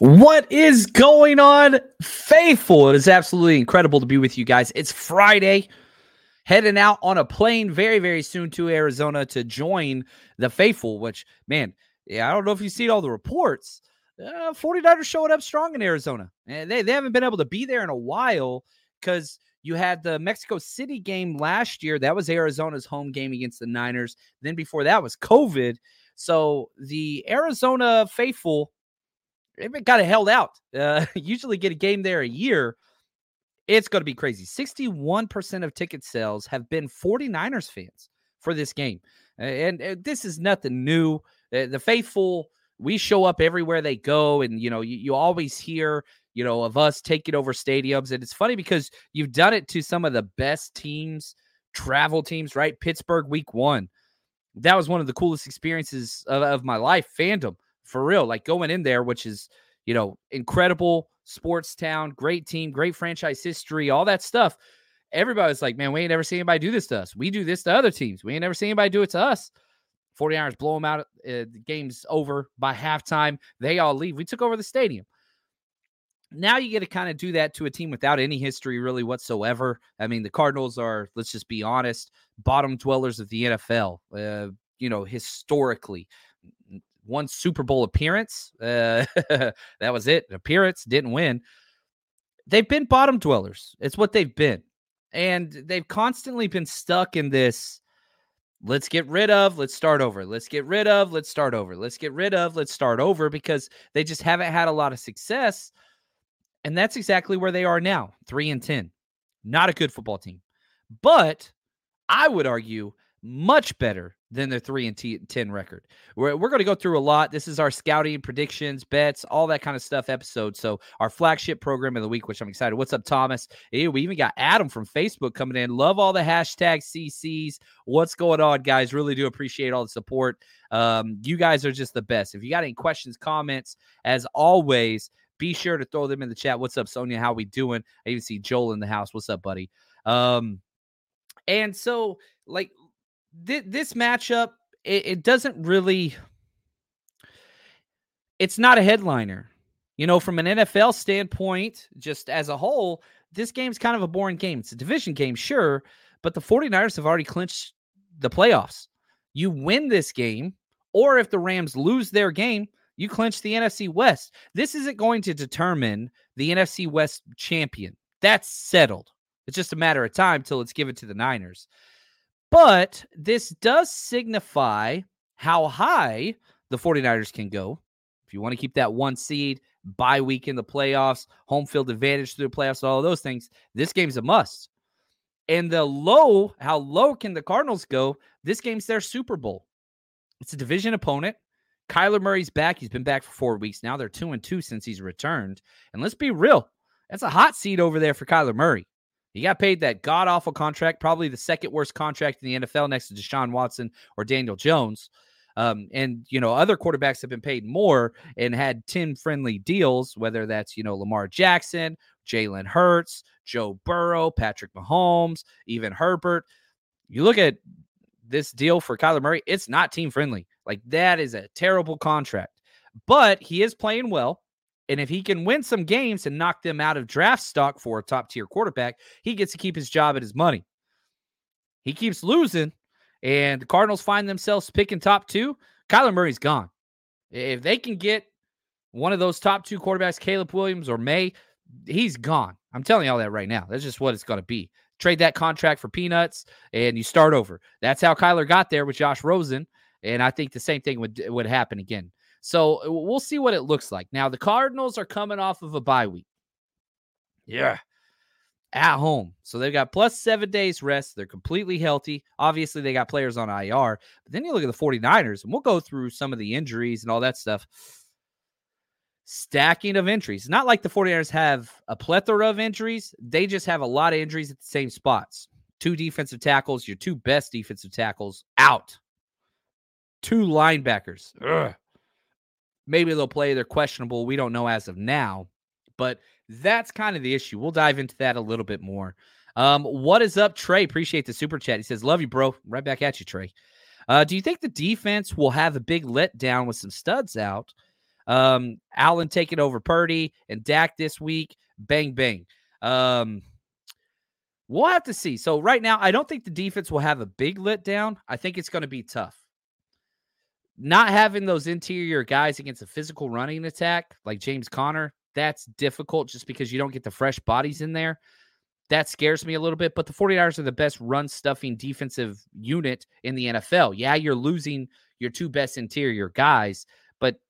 What is going on, faithful? It is absolutely incredible to be with you guys. It's Friday, heading out on a plane very, very soon to Arizona to join the faithful, which, man, yeah, I don't know if you see all the reports. Uh, 49ers showing up strong in Arizona. And they, they haven't been able to be there in a while because you had the Mexico City game last year. That was Arizona's home game against the Niners. Then before that was COVID. So the Arizona faithful, they've got it held out. Uh, usually get a game there a year. It's going to be crazy. 61% of ticket sales have been 49ers fans for this game. And, and this is nothing new. Uh, the faithful, we show up everywhere they go. And, you know, you, you always hear, you know, of us taking over stadiums. And it's funny because you've done it to some of the best teams, travel teams, right? Pittsburgh week one. That was one of the coolest experiences of, of my life, fandom, for real. Like going in there, which is, you know, incredible sports town, great team, great franchise history, all that stuff. Everybody's like, man, we ain't never seen anybody do this to us. We do this to other teams. We ain't never seen anybody do it to us. 49ers blow them out. Uh, the game's over by halftime. They all leave. We took over the stadium. Now you get to kind of do that to a team without any history really whatsoever. I mean, the Cardinals are, let's just be honest, bottom dwellers of the NFL. Uh, you know, historically, one Super Bowl appearance. Uh, that was it. Appearance didn't win. They've been bottom dwellers. It's what they've been, and they've constantly been stuck in this. Let's get rid of. Let's start over. Let's get rid of. Let's start over. Let's get rid of. Let's start over because they just haven't had a lot of success, and that's exactly where they are now. Three and ten. Not a good football team, but I would argue much better than their 3 and t- 10 record. We're, we're going to go through a lot. This is our scouting, predictions, bets, all that kind of stuff episode. So, our flagship program of the week, which I'm excited. What's up, Thomas? Hey, we even got Adam from Facebook coming in. Love all the hashtag CCs. What's going on, guys? Really do appreciate all the support. Um, you guys are just the best. If you got any questions, comments, as always, be sure to throw them in the chat. What's up, Sonia? How we doing? I even see Joel in the house. What's up, buddy? Um, and so, like, th- this matchup, it, it doesn't really. It's not a headliner. You know, from an NFL standpoint, just as a whole, this game's kind of a boring game. It's a division game, sure, but the 49ers have already clinched the playoffs. You win this game, or if the Rams lose their game, you clinch the NFC West. This isn't going to determine the NFC West champion. That's settled. It's just a matter of time till it's given to the Niners. But this does signify how high the 49ers can go. If you want to keep that one seed, bye week in the playoffs, home field advantage through the playoffs, all of those things, this game's a must. And the low, how low can the Cardinals go? This game's their Super Bowl. It's a division opponent. Kyler Murray's back. He's been back for four weeks now. They're two and two since he's returned. And let's be real, that's a hot seat over there for Kyler Murray. He got paid that god awful contract, probably the second worst contract in the NFL next to Deshaun Watson or Daniel Jones. Um, and you know, other quarterbacks have been paid more and had 10 friendly deals, whether that's you know Lamar Jackson, Jalen Hurts, Joe Burrow, Patrick Mahomes, even Herbert. You look at this deal for Kyler Murray, it's not team friendly. Like that is a terrible contract. But he is playing well. And if he can win some games and knock them out of draft stock for a top tier quarterback, he gets to keep his job and his money. He keeps losing, and the Cardinals find themselves picking top two. Kyler Murray's gone. If they can get one of those top two quarterbacks, Caleb Williams or Maye, he's gone. I'm telling you all that right now. That's just what it's going to be. Trade that contract for peanuts and you start over. That's how Kyler got there with Josh Rosen. And I think the same thing would would happen again. So uh, we'll see what it looks like. Now the Cardinals are coming off of a bye week. Yeah. At home. So they've got plus seven days rest. They're completely healthy. Obviously, they got players on IR. But then you look at the 49ers, and we'll go through some of the injuries and all that stuff. Stacking of injuries. Not like the 49ers have a plethora of injuries. They just have a lot of injuries at the same spots. Two defensive tackles, your two best defensive tackles out. Two linebackers. Ugh. Maybe they'll play. They're questionable. We don't know as of now. But that's kind of the issue. We'll dive into that a little bit more. Um, what is up, Trey? Appreciate the super chat. He says, Love you, bro. Right back at you, Trey. Uh, do you think the defense will have a big letdown with some studs out? Um, Allen taking over Purdy and Dak this week. Bang, bang. Um, we'll have to see. So, right now, I don't think the defense will have a big letdown. I think it's going to be tough. Not having those interior guys against a physical running attack like James Conner, that's difficult just because you don't get the fresh bodies in there. That scares me a little bit, but the 49ers are the best run stuffing defensive unit in the NFL. Yeah, you're losing your two best interior guys, but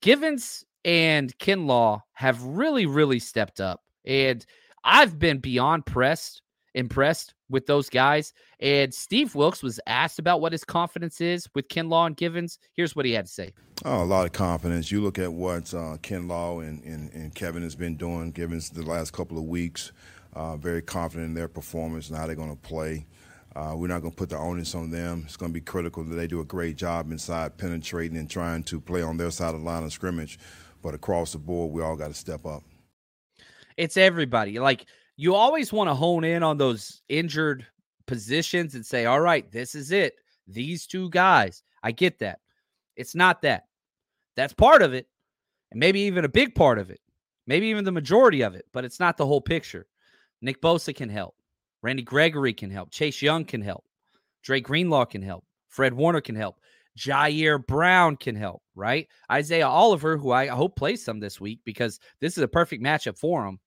Givens and Kinlaw have really, really stepped up. And I've been beyond pressed, impressed with those guys. And Steve Wilks was asked about what his confidence is with Kinlaw and Givens. Here's what he had to say. Oh, a lot of confidence. You look at what uh, Kinlaw and, and, and, Kevin has been doing, Givens, the last couple of weeks. Uh, very confident in their performance and how they're going to play. Uh, we're not going to put the onus on them. It's going to be critical that they do a great job inside penetrating and trying to play on their side of the line of scrimmage. But across the board, we all got to step up. It's everybody. Like you always want to hone in on those injured positions and say, all right, this is it. These two guys. I get that. It's not that. That's part of it. And maybe even a big part of it. Maybe even the majority of it, but it's not the whole picture. Nick Bosa can help. Randy Gregory can help. Chase Young can help. Drake Greenlaw can help. Fred Warner can help. Ji'Ayir Brown can help, right? Isaiah Oliver, who I hope plays some this week because this is a perfect matchup for him.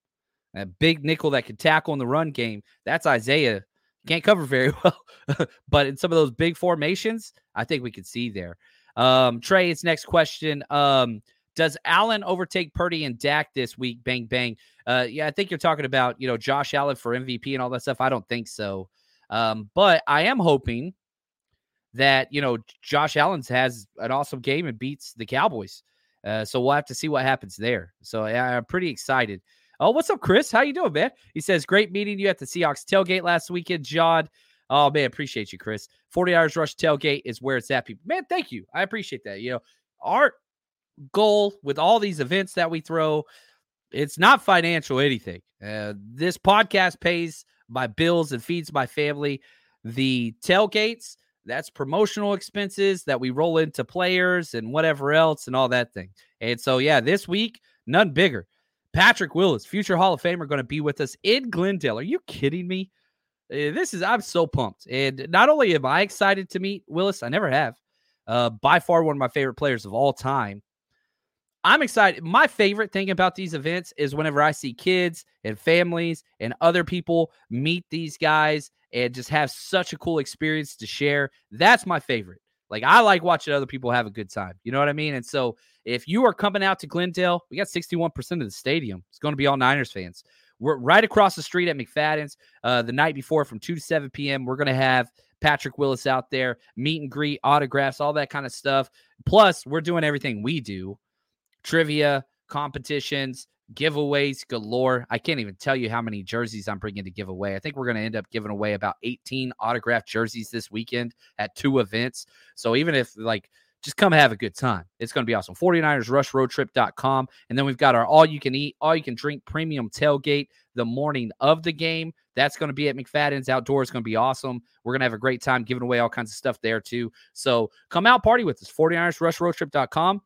A big nickel that can tackle in the run game. That's Isaiah. Can't cover very well, but in some of those big formations, I think we could see there. Um, Trey, it's next question. Um, does Allen overtake Purdy and Dak this week? Bang bang. Uh, yeah, I think you're talking about you know Josh Allen for MVP and all that stuff. I don't think so, um, but I am hoping that you know Josh Allen has an awesome game and beats the Cowboys. Uh, so we'll have to see what happens there. So I'm pretty excited. Oh, what's up, Chris? How you doing, man? He says, great meeting you at the Seahawks tailgate last weekend, John. Oh man, appreciate you, Chris. 49ers Rush tailgate is where it's at, people. Man, thank you. I appreciate that. You know, our goal with all these events that we throw, it's not financial anything. Uh, this podcast pays my bills and feeds my family. The tailgates, that's promotional expenses that we roll into players and whatever else and all that thing. And so, yeah, this week, none bigger. Patrick Willis, future Hall of Famer, going to be with us in Glendale. Are you kidding me? Uh, this is, I'm so pumped. And not only am I excited to meet Willis, I never have. Uh, by far one of my favorite players of all time. I'm excited. My favorite thing about these events is whenever I see kids and families and other people meet these guys and just have such a cool experience to share. That's my favorite. Like I like watching other people have a good time. You know what I mean? And so if you are coming out to Glendale, we got 61% of the stadium. It's going to be all Niners fans. We're right across the street at McFadden's. Uh, the night before from 2 to 7 p.m., we're going to have Patrick Willis out there, meet and greet, autographs, all that kind of stuff. Plus, we're doing everything we do trivia, competitions, giveaways galore. I can't even tell you how many jerseys I'm bringing to give away. I think we're going to end up giving away about 18 autographed jerseys this weekend at two events. So even if like just come have a good time. It's going to be awesome. 49ersrushroadtrip.com. And then we've got our all you can eat, all you can drink premium tailgate the morning of the game. That's going to be at McFadden's Outdoors. It's going to be awesome. We're going to have a great time giving away all kinds of stuff there too. So come out, party with us. 49ersrushroadtrip.com.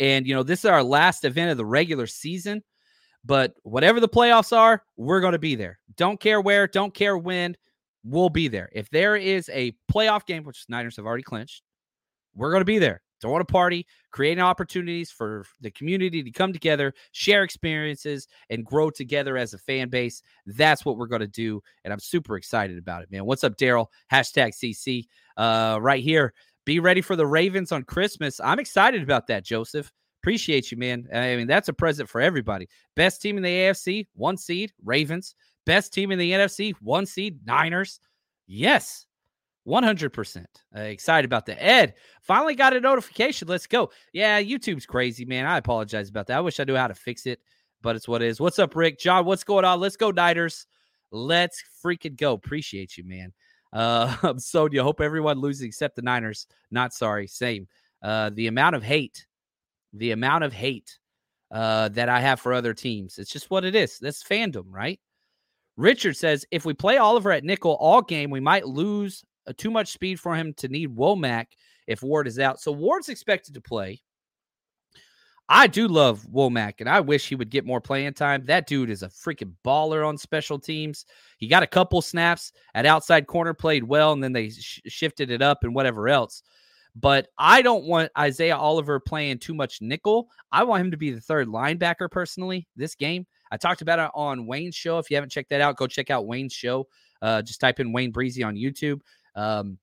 And, you know, this is our last event of the regular season. But whatever the playoffs are, we're going to be there. Don't care where, don't care when, we'll be there. If there is a playoff game, which Niners have already clinched, we're going to be there. Throwing a party, creating opportunities for the community to come together, share experiences, and grow together as a fan base. That's what we're going to do. And I'm super excited about it, man. What's up, Daryl? Hashtag CC uh, right here. Be ready for the Ravens on Christmas. I'm excited about that, Joseph. Appreciate you, man. I mean, that's a present for everybody. Best team in the AFC, one seed, Ravens. Best team in the NFC, one seed, Niners. Yes, 100% uh, excited about that. Ed finally got a notification. Let's go. Yeah, YouTube's crazy, man. I apologize about that. I wish I knew how to fix it, but it's what it is. What's up, Rick? John, what's going on? Let's go, Niners. Let's freaking go. Appreciate you, man. Uh, so you hope everyone loses except the Niners. Not sorry. Same. Uh, the amount of hate, the amount of hate uh, that I have for other teams. It's just what it is. That's fandom, right? Richard says if we play Oliver at nickel all game, we might lose uh, too much speed for him to need Womack if Ward is out. So Ward's expected to play. I do love Womack, and I wish he would get more playing time. That dude is a freaking baller on special teams. He got a couple snaps at outside corner, played well, and then they sh- shifted it up and whatever else. But I don't want Isaiah Oliver playing too much nickel. I want him to be the third linebacker personally this game. I talked about it on Wayne's show. If you haven't checked that out, go check out Wayne's show. Uh, just type in Wayne Breezy on YouTube. Um,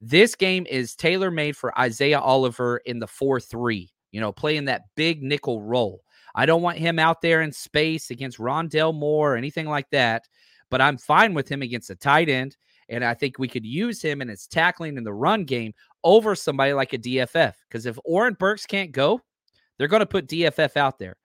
this game is tailor made for Isaiah Oliver in the 4 3, you know, playing that big nickel role. I don't want him out there in space against Rondale Moore or anything like that, but I'm fine with him against a tight end. And I think we could use him in his tackling in the run game over somebody like a DFF. Because if Oren Burks can't go, they're going to put DFF out there.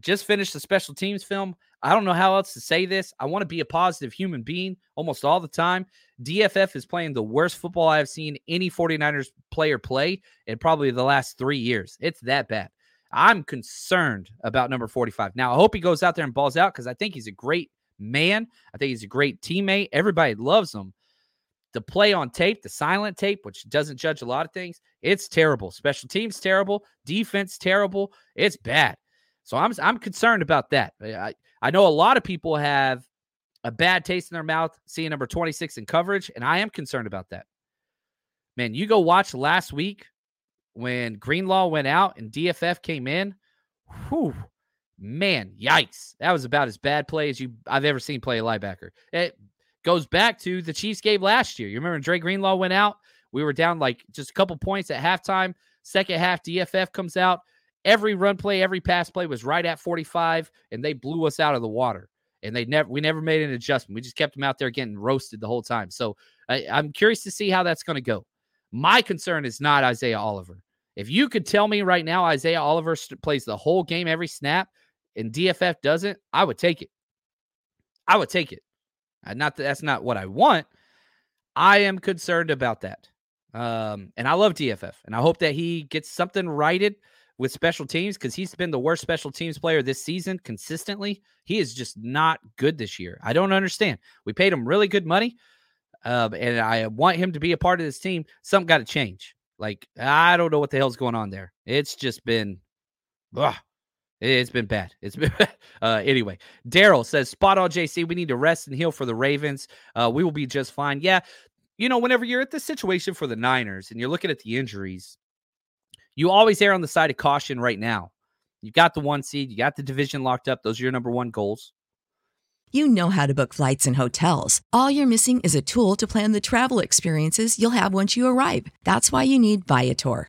Just finished the special teams film. I don't know how else to say this. I want to be a positive human being almost all the time. DFF is playing the worst football I've seen any 49ers player play in probably the last three years. It's that bad. I'm concerned about number 45. Now, I hope he goes out there and balls out because I think he's a great man. I think he's a great teammate. Everybody loves him. The play on tape, the silent tape, which doesn't judge a lot of things, it's terrible. Special teams terrible, defense terrible. It's bad. So I'm I'm concerned about that. I, I know a lot of people have a bad taste in their mouth seeing number 26 in coverage, and I am concerned about that. Man, you go watch last week when Greenlaw went out and DFF came in. Whew, man, yikes. That was about as bad play as you I've ever seen play a linebacker. It goes back to the Chiefs game last year. You remember Dre Greenlaw went out? We were down like just a couple points at halftime. Second half, DFF comes out. Every run play, every pass play was right at 45, and they blew us out of the water and they never we never made an adjustment. We just kept them out there getting roasted the whole time. So I, I'm curious to see how that's going to go. My concern is not Isaiah Oliver. If you could tell me right now Isaiah Oliver st- plays the whole game every snap and DFF doesn't, I would take it. I would take it. Not that that's not what I want. I am concerned about that. Um, and I love DFF, and I hope that he gets something righted with special teams because he's been the worst special teams player this season consistently. He is just not good this year. I don't understand. We paid him really good money, uh, and I want him to be a part of this team. Something got to change. Like I don't know what the hell's going on there. It's just been, ugh, it's been bad. It's been uh, anyway. Daryl says, "Spot on, JC. We need to rest and heal for the Ravens. Uh, we will be just fine." Yeah, you know, whenever you're at the situation for the Niners and you're looking at the injuries, you always err on the side of caution right now. You got the one seed, you got the division locked up. Those are your number one goals. You know how to book flights and hotels. All you're missing is a tool to plan the travel experiences you'll have once you arrive. That's why you need Viator.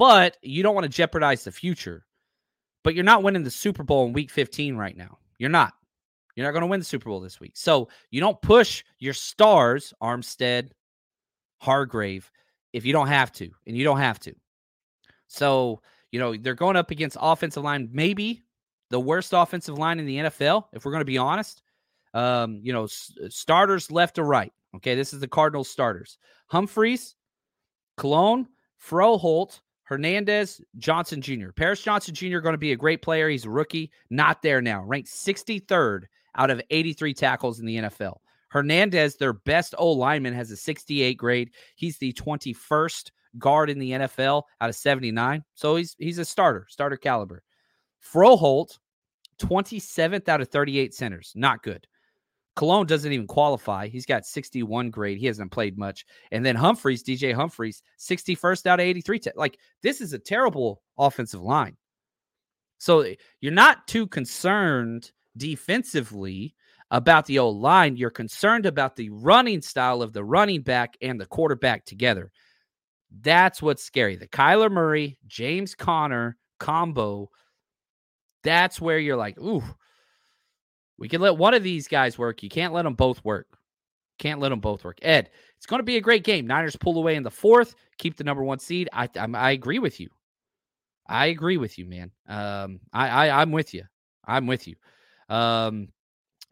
But you don't want to jeopardize the future. But you're not winning the Super Bowl in week 15 right now. You're not. You're not going to win the Super Bowl this week. So you don't push your stars, Armstead, Hargrave, if you don't have to, and you don't have to. So, you know, they're going up against offensive line, maybe the worst offensive line in the NFL, if we're going to be honest. Um, you know, s- starters left to right. Okay, this is the Cardinals starters. Humphries, Colon, Froholdt, Hernandez, Johnson Jr. Paris Johnson Jr. going to be a great player. He's a rookie, not there now. Ranked 63rd out of 83 tackles in the NFL. Hernandez, their best O lineman, has a 68 grade. He's the 21st guard in the NFL out of 79. So he's he's a starter, starter caliber. Froholdt, 27th out of 38 centers. Not good. Colon doesn't even qualify. He's got 61 grade. He hasn't played much. And then Humphries, DJ Humphries, 61st out of 83. Like this is a terrible offensive line. So eh, you're not too concerned defensively about the old line. You're concerned about the running style of the running back and the quarterback together. That's what's scary. The Kyler Murray, James Conner combo. That's where you're like, ooh, we can let one of these guys work. You can't let them both work. Can't let them both work. Ed, it's going to be a great game. Niners pull away in the fourth, keep the number one seed. I I'm, I agree with you. I agree with you, man. Um, I, I I'm with you. I'm with you. Um,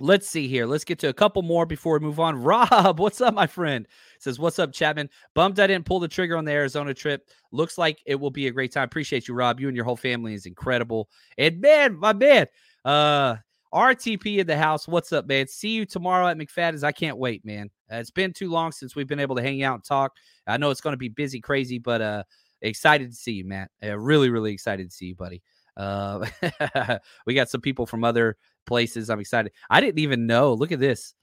let's see here. Let's get to a couple more before we move on. Rob, what's up, my friend? Says, what's up, Chapman? Bummed I didn't pull the trigger on the Arizona trip. Looks like it will be a great time. Appreciate you, Rob. You and your whole family is incredible. And man, my man, uh, RTP in the house. What's up, man? See you tomorrow at McFadden's. I can't wait, man. Uh, it's been too long since we've been able to hang out and talk. I know it's going to be busy, crazy, but uh, excited to see you, Matt. Uh, really, really excited to see you, buddy. Uh, we got some people from other places. I'm excited. I didn't even know. Look at this.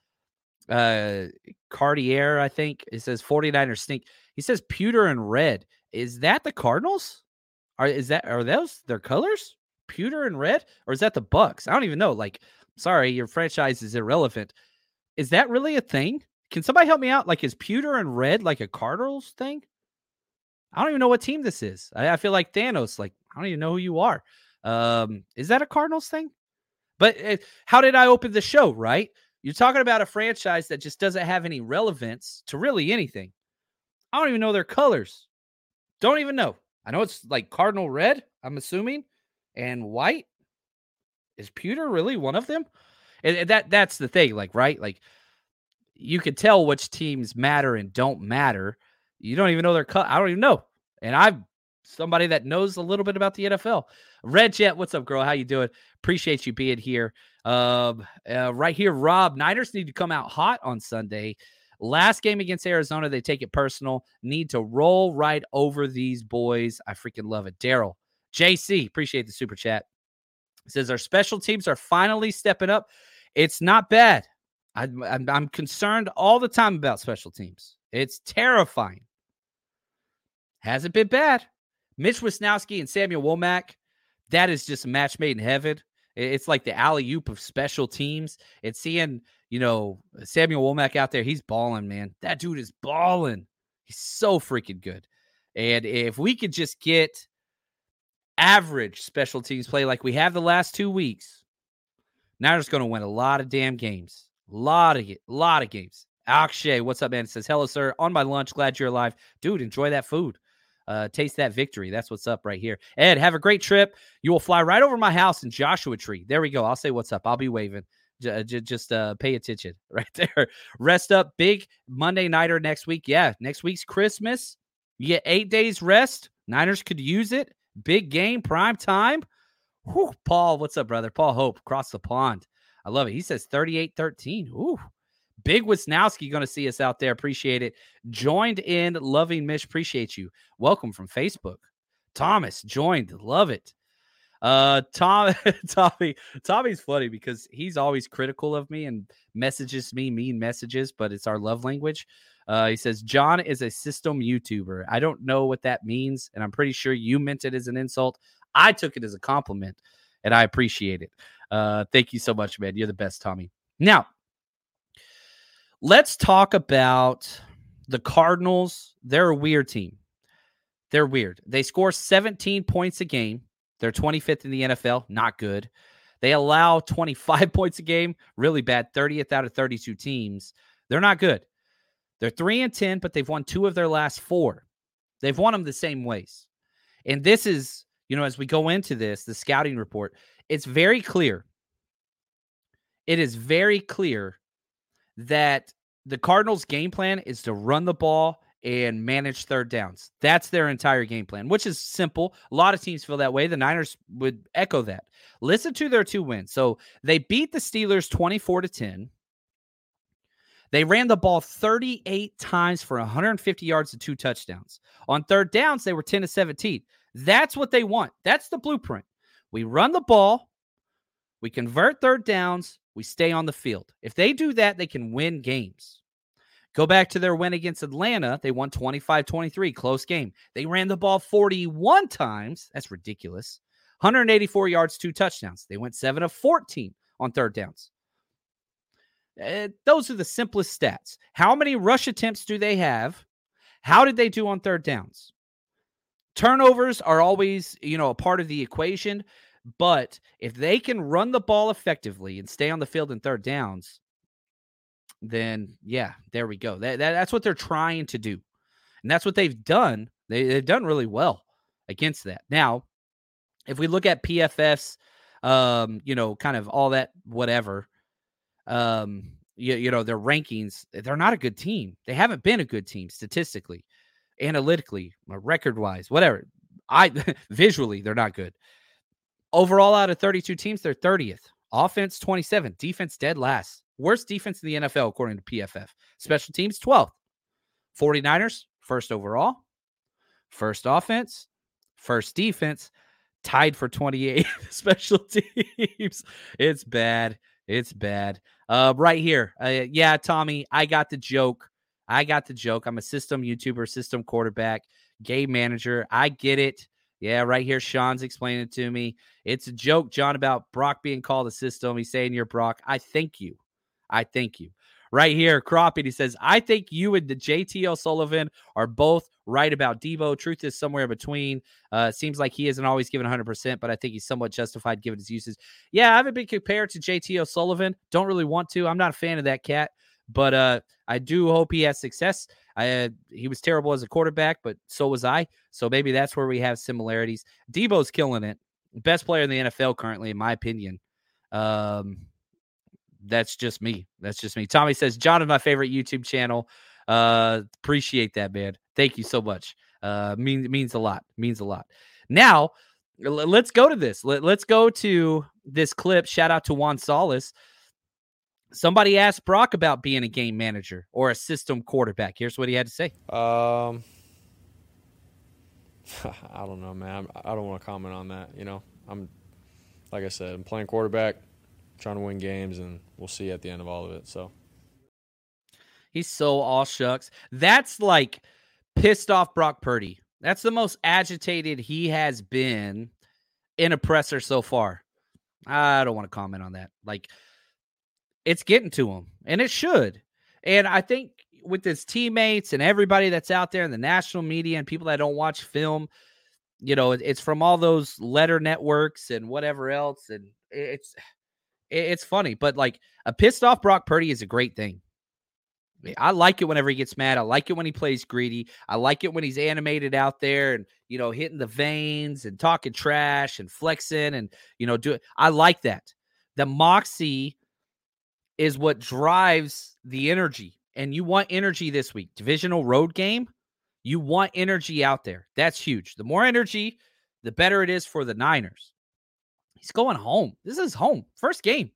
Uh, Cartier, I think it says 49ers stink. He says pewter and red. Is that the Cardinals? Are is that are those their colors? Pewter and red, or is that the Bucks? I don't even know. Like, sorry, your franchise is irrelevant. Is that really a thing? Can somebody help me out? Like, is pewter and red like a Cardinals thing? I don't even know what team this is. I, I feel like Thanos. Like, I don't even know who you are. Um, is that a Cardinals thing? But uh, how did I open the show? Right? You're talking about a franchise that just doesn't have any relevance to really anything. I don't even know their colors. Don't even know. I know it's like cardinal red. I'm assuming and white. Is pewter really one of them? And, that that's the thing, like right, like you can tell which teams matter and don't matter. You don't even know their cut. I don't even know. And I'm somebody that knows a little bit about the NFL. Red Jet, what's up, girl? How you doing? Appreciate you being here. Um, uh, right here, Rob. Niners need to come out hot on Sunday. Last game against Arizona, they take it personal. Need to roll right over these boys. I freaking love it. Daryl, JC, appreciate the super chat. Says our special teams are finally stepping up. It's not bad. I, I'm, I'm concerned all the time about special teams. It's terrifying. Hasn't been bad. Mitch Wishnowsky and Samuel Womack, that is just a match made in heaven. It's like the alley oop of special teams. It's seeing, you know, Samuel Womack out there. He's balling, man. That dude is balling. He's so freaking good. And if we could just get average special teams play like we have the last two weeks, Niners going to win a lot of damn games. A lot of lot of games. Akshay, what's up, man? It says, hello, sir. On my lunch. Glad you're alive. Dude, enjoy that food. Uh, taste that victory. That's what's up right here. Ed, have a great trip. You will fly right over my house in Joshua Tree. There we go. I'll say what's up. I'll be waving. J- j- just uh, pay attention right there. Rest up. Big Monday nighter next week. Yeah, next week's Christmas. You get eight days rest. Niners could use it. Big game, prime time. Whew, Paul, what's up, brother? Paul Hope, across the pond. I love it. He says 38 13. Ooh, Big Wishnowsky going to see us out there. Appreciate it. Joined in, loving Mish. Appreciate you. Welcome from Facebook. Thomas joined. Love it. Uh, Tom, Tommy, Tommy's funny because he's always critical of me and messages me mean messages, but it's our love language. Uh, he says John is a system YouTuber. I don't know what that means, and I'm pretty sure you meant it as an insult. I took it as a compliment, and I appreciate it. Uh, thank you so much, man. You're the best, Tommy. Now, let's talk about the Cardinals. They're a weird team. They're weird. They score 17 points a game. They're 25th in the NFL. Not good. They allow 25 points a game. Really bad. 30th out of 32 teams. They're not good. They're 3 and 10, but they've won two of their last four. They've won them the same ways. And this is, you know, as we go into this, the scouting report, it's very clear. It is very clear that the Cardinals' game plan is to run the ball and manage third downs. That's their entire game plan, which is simple. A lot of teams feel that way. The Niners would echo that. Listen to their two wins. So they beat the Steelers 24 to 10. They ran the ball 38 times for 150 yards and two touchdowns. On third downs, they were 10 to 17. That's what they want. That's the blueprint. We run the ball, we convert third downs, we stay on the field. If they do that, they can win games. Go back to their win against Atlanta. They won 25 23, close game. They ran the ball 41 times. That's ridiculous. 184 yards, two touchdowns. They went 7 of 14 on third downs. Uh, those are the simplest stats. How many rush attempts do they have? How did they do on third downs? Turnovers are always, you know, a part of the equation, but if they can run the ball effectively and stay on the field in third downs, then yeah, there we go. That, that, that's what they're trying to do. And that's what they've done. They, they've done really well against that. Now, if we look at PFF's, um, you know, kind of all that, whatever, um, you, you know, their rankings, they're not a good team. They haven't been a good team statistically, analytically, record wise, whatever. I visually, they're not good. Overall, out of 32 teams, they're 30th. Offense 27, defense dead last. Worst defense in the NFL, according to PFF. Special teams 12th. 49ers, first overall. First offense, first defense, tied for 28 special teams. It's bad. It's bad. Uh, right here. Uh, yeah, Tommy, I got the joke. I got the joke. I'm a system YouTuber, system quarterback, game manager. I get it. Yeah, right here. Sean's explaining it to me. It's a joke, John, about Brock being called a system. He's saying you're Brock. I thank you. I thank you. Right here, Croppy, he says, I think you and the JT O'Sullivan are both right about Deebo. Truth is somewhere in between. Uh, seems like he isn't always given 100%, but I think he's somewhat justified given his uses. Yeah, I haven't been compared to JT O'Sullivan. Don't really want to. I'm not a fan of that cat, but uh, I do hope he has success. I, uh, he was terrible as a quarterback, but so was I. So maybe that's where we have similarities. Deebo's killing it. Best player in the NFL currently, in my opinion. Um, that's just me. That's just me. Tommy says, John is my favorite YouTube channel. Uh, appreciate that, man. Thank you so much. Uh, means means a lot. Means a lot. Now, let's go to this. Let, us go to this clip. Shout out to Juan Solis. Somebody asked Brock about being a game manager or a system quarterback. Here's what he had to say. Um, I don't know, man. I don't want to comment on that. You know, I'm like I said, I'm playing quarterback, trying to win games, and we'll see at the end of all of it. So he's so all shucks. That's like pissed off Brock Purdy. That's the most agitated he has been in a presser so far. I don't want to comment on that. Like it's getting to him, and it should. And I think with his teammates and everybody that's out there in the national media and people that don't watch film, you know, it's from all those letter networks and whatever else. And it's it's funny, but like a pissed off Brock Purdy is a great thing. I like it whenever he gets mad. I like it when he plays greedy. I like it when he's animated out there and you know hitting the veins and talking trash and flexing and you know do it. I like that. The moxie is what drives the energy and you want energy this week, divisional road game, you want energy out there. That's huge. The more energy, the better it is for the Niners. He's going home. This is home. First game.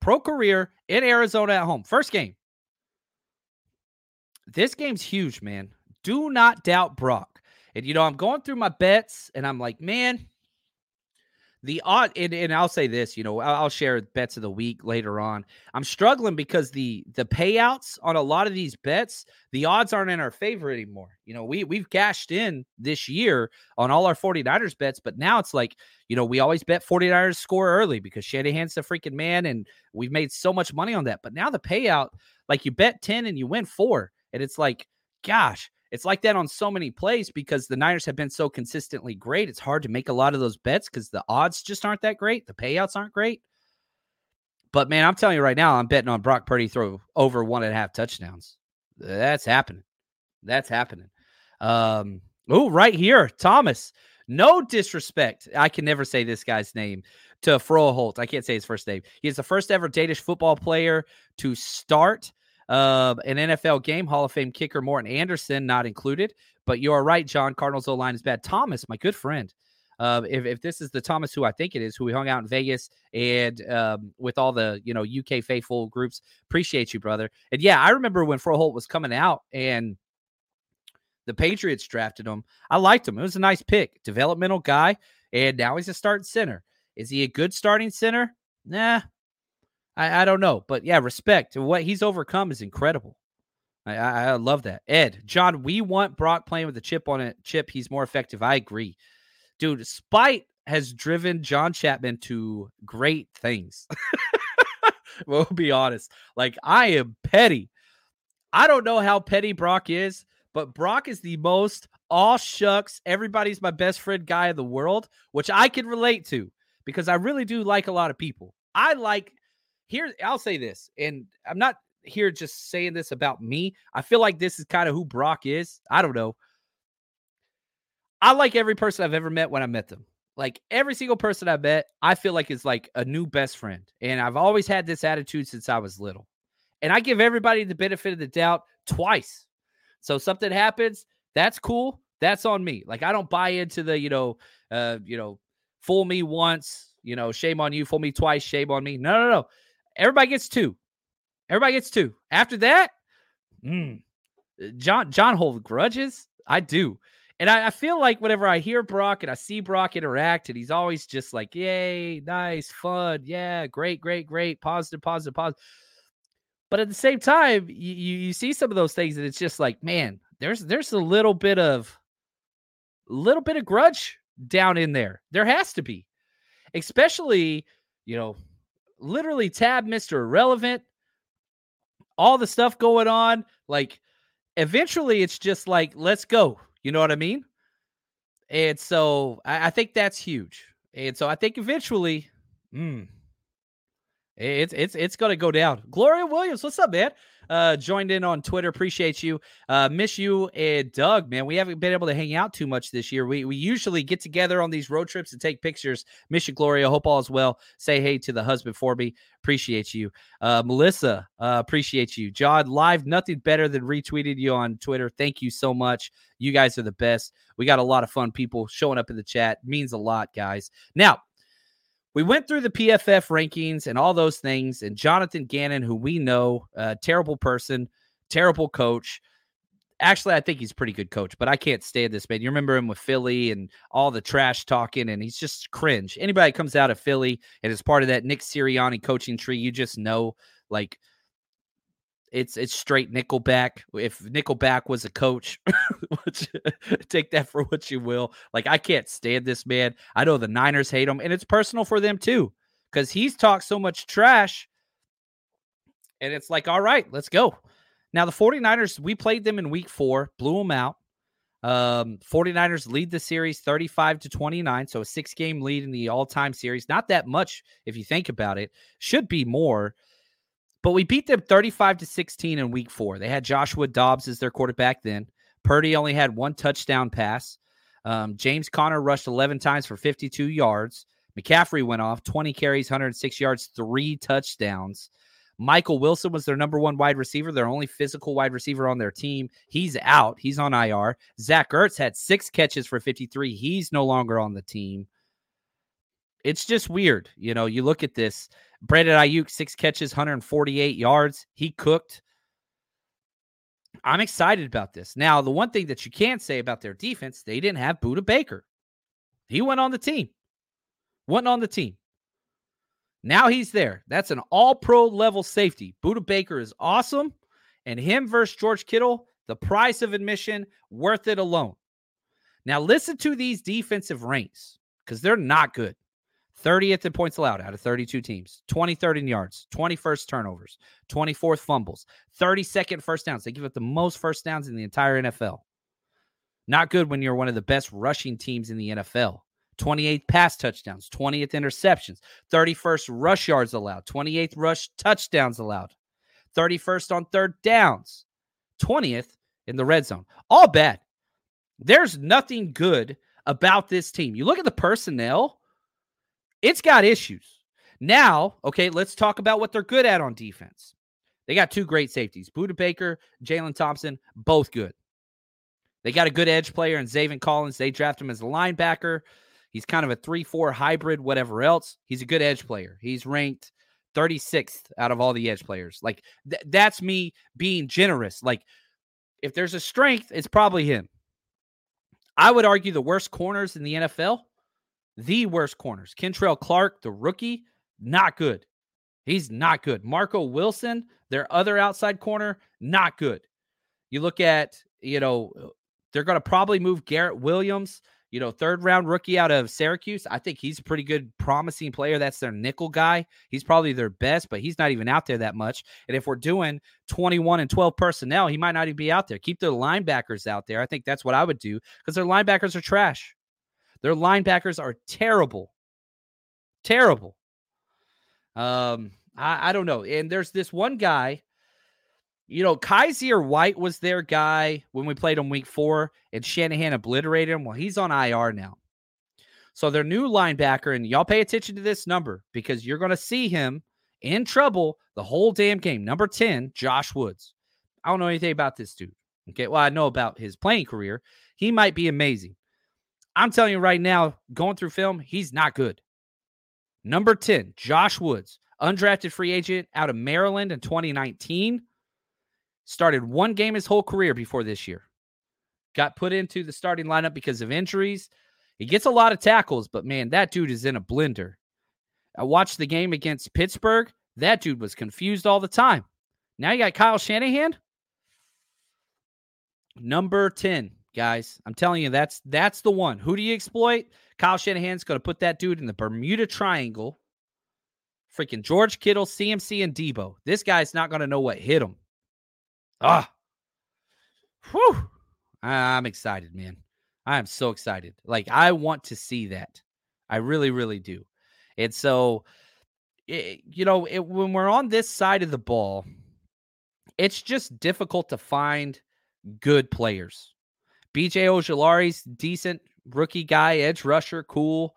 Pro career in Arizona at home. First game. This game's huge, man. Do not doubt Brock. And, you know, I'm going through my bets and I'm like, man, the odd and, and I'll say this, you know, I'll, share bets of the week later on. I'm struggling because the the payouts on a lot of these bets, the odds aren't in our favor anymore. You know, we we've cashed in this year on all our 49ers bets, but now it's like, you know, we always bet 49ers score early because Shanahan's the freaking man and we've made so much money on that. But now the payout, like you bet 10 and you win 4, and it's like, gosh, it's like that on so many plays because the Niners have been so consistently great. It's hard to make a lot of those bets because the odds just aren't that great. The payouts aren't great. But man, I'm telling you right now, I'm betting on Brock Purdy throw over one and a half touchdowns. That's happening. That's happening. Um, oh, right here, Thomas. No disrespect. I can never say this guy's name to Froholdt. I can't say his first name. He is the first ever Danish football player to start uh, an NFL game. Hall of Fame kicker Morten Andersen, not included. But you are right, John. Cardinals O line is bad. Thomas, my good friend. Uh, if, if this is the Thomas who I think it is, who we hung out in Vegas and um, with all the you know UK faithful groups, appreciate you, brother. And yeah, I remember when Froholdt was coming out and the Patriots drafted him. I liked him. It was a nice pick, developmental guy, and now he's a starting center. Is he a good starting center? Nah, I, I don't know, but yeah, respect. What he's overcome is incredible. I, I, I love that. Ed, John, we want Brock playing with a chip on it. Chip, he's more effective. I agree. Dude, spite has driven John Chapman to great things. we'll be honest. Like, I am petty. I don't know how petty Brock is, but Brock is the most all shucks, everybody's my best friend guy in the world, which I can relate to because I really do like a lot of people. I like here I'll say this, and I'm not here just saying this about me. I feel like this is kind of who Brock is. I don't know. I like every person I've ever met when I met them. Like every single person I met, I feel like is like a new best friend. And I've always had this attitude since I was little. And I give everybody the benefit of the doubt twice. So something happens, that's cool. That's on me. Like I don't buy into the, you know, uh, you know, fool me once, you know, shame on you, fool me twice, shame on me. No, no, no. Everybody gets two. Everybody gets two. After that, mm, John John hold grudges. I do. And I, I, feel like whenever I hear Brock and I see Brock interact, and he's always just like, yay, nice, fun, yeah, great, great, great, positive, positive, positive. But at the same time, you, you see some of those things, and it's just like, man, there's there's a little bit of little bit of grudge down in there. There has to be. Especially, you know, literally tab Mr. Irrelevant, all the stuff going on. Like, eventually it's just like, let's go. You know what I mean? And so I, I think that's huge. And so I think eventually, mm, It's it's it's gonna go down. Gloria Williams, what's up, man? Uh, joined in on Twitter. Appreciate you. Uh, miss you and Doug, man. We haven't been able to hang out too much this year. We we usually get together on these road trips and take pictures. Miss you, Gloria. Hope all is well. Say hey to the husband for me. Appreciate you. Uh, Melissa, uh, appreciate you. John, live, nothing better than retweeted you on Twitter. Thank you so much. You guys are the best. We got a lot of fun people showing up in the chat. Means a lot, guys. Now, we went through the PFF rankings and all those things, and Jonathan Gannon, who we know, uh, terrible person, terrible coach. Actually, I think he's pretty good coach, but I can't stand this man. You remember him with Philly and all the trash talking, and he's just cringe. Anybody comes out of Philly and is part of that Nick Sirianni coaching tree, you just know, like it's it's straight Nickelback. If Nickelback was a coach, take that for what you will. Like I can't stand this man. I know the Niners hate him, and it's personal for them too, because he's talked so much trash. And it's like, all right, let's go. Now the 49ers, we played them in week four, blew them out. Um, 49ers lead the series 35 to 29, so a six game lead in the all time series. Not that much if you think about it. Should be more. But we beat them 35 to 16 in week four. They had Joshua Dobbs as their quarterback then. Purdy only had one touchdown pass. Um, James Conner rushed 11 times for 52 yards. McCaffrey went off 20 carries, 106 yards, three touchdowns. Michael Wilson was their number one wide receiver, their only physical wide receiver on their team. He's out. He's on IR. Zach Ertz had six catches for 53. He's no longer on the team. It's just weird. You know, you look at this. Brandon Aiyuk, six catches, 148 yards. He cooked. I'm excited about this. Now, the one thing that you can't say about their defense, they didn't have Budda Baker. He went on the team. Went on the team. Now he's there. That's an all pro level safety. Budda Baker is awesome. And him versus George Kittle, the price of admission, worth it alone. Now, listen to these defensive ranks because they're not good. 30th in points allowed out of 32 teams, 23rd in yards, 21st turnovers, 24th fumbles, 32nd first downs. They give up the most first downs in the entire NFL. Not good when you're one of the best rushing teams in the NFL. 28th pass touchdowns, 20th interceptions, 31st rush yards allowed, 28th rush touchdowns allowed, 31st on third downs, 20th in the red zone. All bad. There's nothing good about this team. You look at the personnel it's got issues. Now, okay, let's talk about what they're good at on defense. They got two great safeties, Budda Baker, Jalen Thompson, both good. They got a good edge player in Zaven Collins. They draft him as a linebacker. He's kind of a 3 4 hybrid, whatever else. He's a good edge player. He's ranked 36th out of all the edge players. Like, th- that's me being generous. Like, if there's a strength, it's probably him. I would argue the worst corners in the NFL the worst corners. Kentrell Clark, the rookie, not good. He's not good. Marco Wilson, their other outside corner, not good. You look at, you know, uh, they're going to probably move Garrett Williams, you know, third round rookie out of Syracuse. I think he's a pretty good, promising player. That's their nickel guy. He's probably their best, but he's not even out there that much. And if we're doing 21 and 12 personnel, he might not even be out there. Keep the linebackers out there. I think that's what I would do because their linebackers are trash. Their linebackers are terrible. Terrible. Um, I, I don't know. And there's this one guy, you know, Kyzir White was their guy when we played him week four, and Shanahan obliterated him. Well, he's on IR now. So their new linebacker, and y'all pay attention to this number because you're going to see him in trouble the whole damn game. Number 10, Josh Woods. I don't know anything about this dude. Okay. Well, I know about his playing career. He might be amazing. I'm telling you right now, going through film, he's not good. Number 10, Josh Woods, undrafted free agent out of Maryland in 2019. Started one game his whole career before this year. Got put into the starting lineup because of injuries. He gets a lot of tackles, but man, that dude is in a blender. I watched the game against Pittsburgh. That dude was confused all the time. Now you got Kyle Shanahan. Number 10, guys. I'm telling you, that's that's the one. Who do you exploit? Kyle Shanahan's going to put that dude in the Bermuda Triangle. Freaking George Kittle, CMC, and Deebo. This guy's not going to know what hit him. Ah, whew. I'm excited, man. I am so excited. Like I want to see that. I really, really do. And so it, you know, it, when we're on this side of the ball, it's just difficult to find good players. BJ Ojulari's decent rookie guy, edge rusher, cool.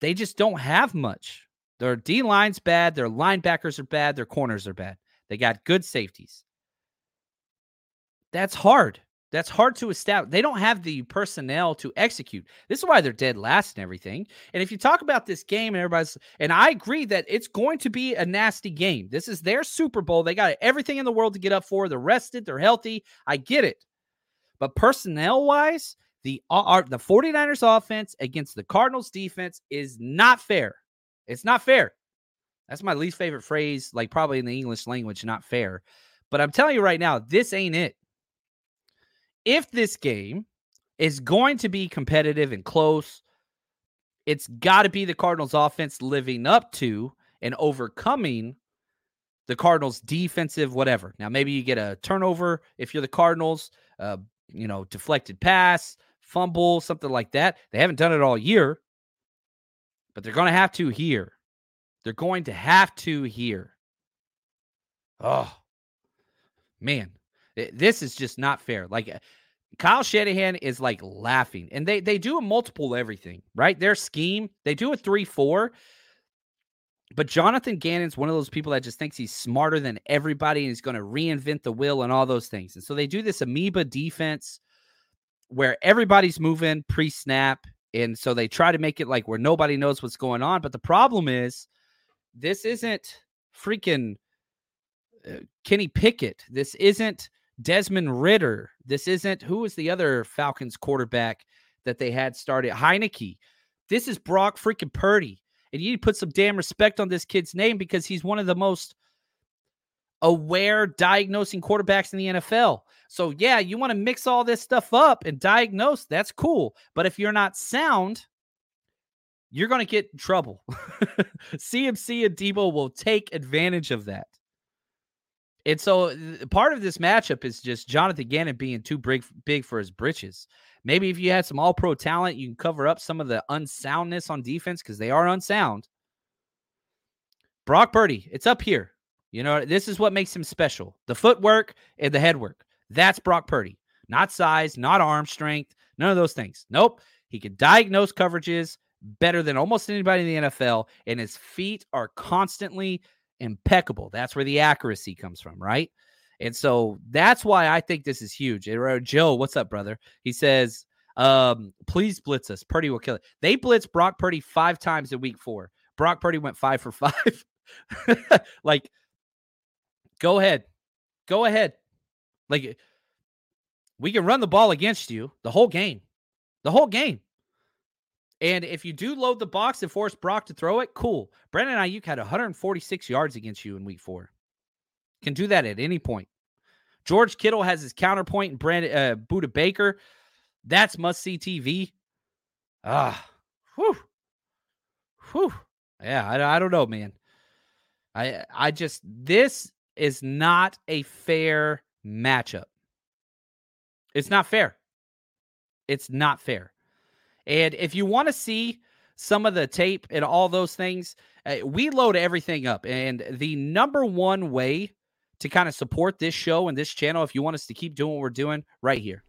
They just don't have much. Their D line's bad, their linebackers are bad, their corners are bad. They got good safeties. That's hard. That's hard to establish. They don't have the personnel to execute. This is why they're dead last and everything. And if you talk about this game and everybody's, and I agree that it's going to be a nasty game. This is their Super Bowl. They got everything in the world to get up for. They're rested, they're healthy. I get it. But personnel wise, the, the 49ers offense against the Cardinals defense is not fair. It's not fair. That's my least favorite phrase, like probably in the English language, not fair. But I'm telling you right now, this ain't it if this game is going to be competitive and close, it's got to be the Cardinals offense living up to and overcoming the Cardinals defensive whatever. Now maybe you get a turnover if you're the Cardinals, uh, you know, deflected pass, fumble, something like that. They haven't done it all year, but they're going to have to here. They're going to have to here. Oh, man, this is just not fair. Like uh, Kyle Shanahan is like laughing, and they they do a multiple everything, right? Their scheme, they do a three four. But Jonathan Gannon's one of those people that just thinks he's smarter than everybody and he's going to reinvent the wheel and all those things. And so they do this amoeba defense where everybody's moving pre snap. And so they try to make it like where nobody knows what's going on. But the problem is, this isn't freaking uh, Kenny Pickett. This isn't Desmond Ridder. This isn't who was the other Falcons quarterback that they had started? Heinicke. This is Brock freaking Purdy. And you need to put some damn respect on this kid's name because he's one of the most aware diagnosing quarterbacks in the NFL. So, yeah, you want to mix all this stuff up and diagnose. That's cool. But if you're not sound, you're going to get in trouble. CMC and Deebo will take advantage of that. And so part of this matchup is just Jonathan Gannon being too big, big for his britches. Maybe if you had some all pro talent, you can cover up some of the unsoundness on defense because they are unsound. Brock Purdy, it's up here. You know, this is what makes him special the footwork and the headwork. That's Brock Purdy. Not size, not arm strength, none of those things. Nope. He can diagnose coverages better than almost anybody in the NFL, and his feet are constantly impeccable. That's where the accuracy comes from, right? And so that's why I think this is huge. Joe, what's up, brother? He says, um, please blitz us. Purdy will kill it. They blitzed Brock Purdy five times in week four. Brock Purdy went five for five. like, go ahead. Go ahead. Like, we can run the ball against you the whole game. The whole game. And if you do load the box and force Brock to throw it, cool. Brandon Aiyuk had 146 yards against you in week four. Can do that at any point. George Kittle has his counterpoint and Brandon uh, Budda Baker. That's must see TV. Ah, whew, whew. Yeah, I, I don't know, man. I I just this is not a fair matchup. It's not fair. It's not fair. And if you want to see some of the tape and all those things, uh, we load everything up. And the number one way to kind of support this show and this channel, if you want us to keep doing what we're doing, right here.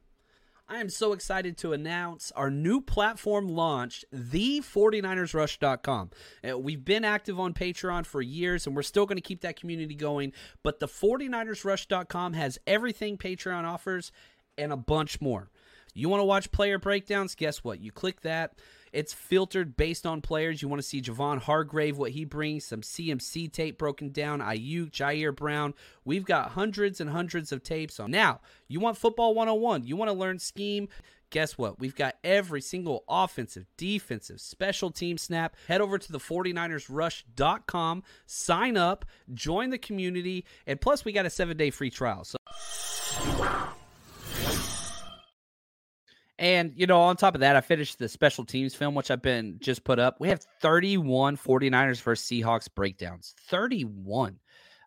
I am so excited to announce our new platform launched, the49ersrush.com. Uh, we've been active on Patreon for years and we're still going to keep that community going, but the 49ersrush.com has everything Patreon offers and a bunch more. You want to watch player breakdowns? Guess what? You click that. It's filtered based on players. You want to see Javon Hargrave, what he brings, some CMC tape broken down, Aiyuk, Ji'Ayir Brown. We've got hundreds and hundreds of tapes on. Now, you want football 101. You want to learn scheme. Guess what? We've got every single offensive, defensive, special team snap. Head over to the 49ersrush.com, sign up, join the community, and plus we got a seven day free trial. So. And, you know, on top of that, I finished the special teams film, which I've been just put up. We have 31 49ers versus Seahawks breakdowns. 31.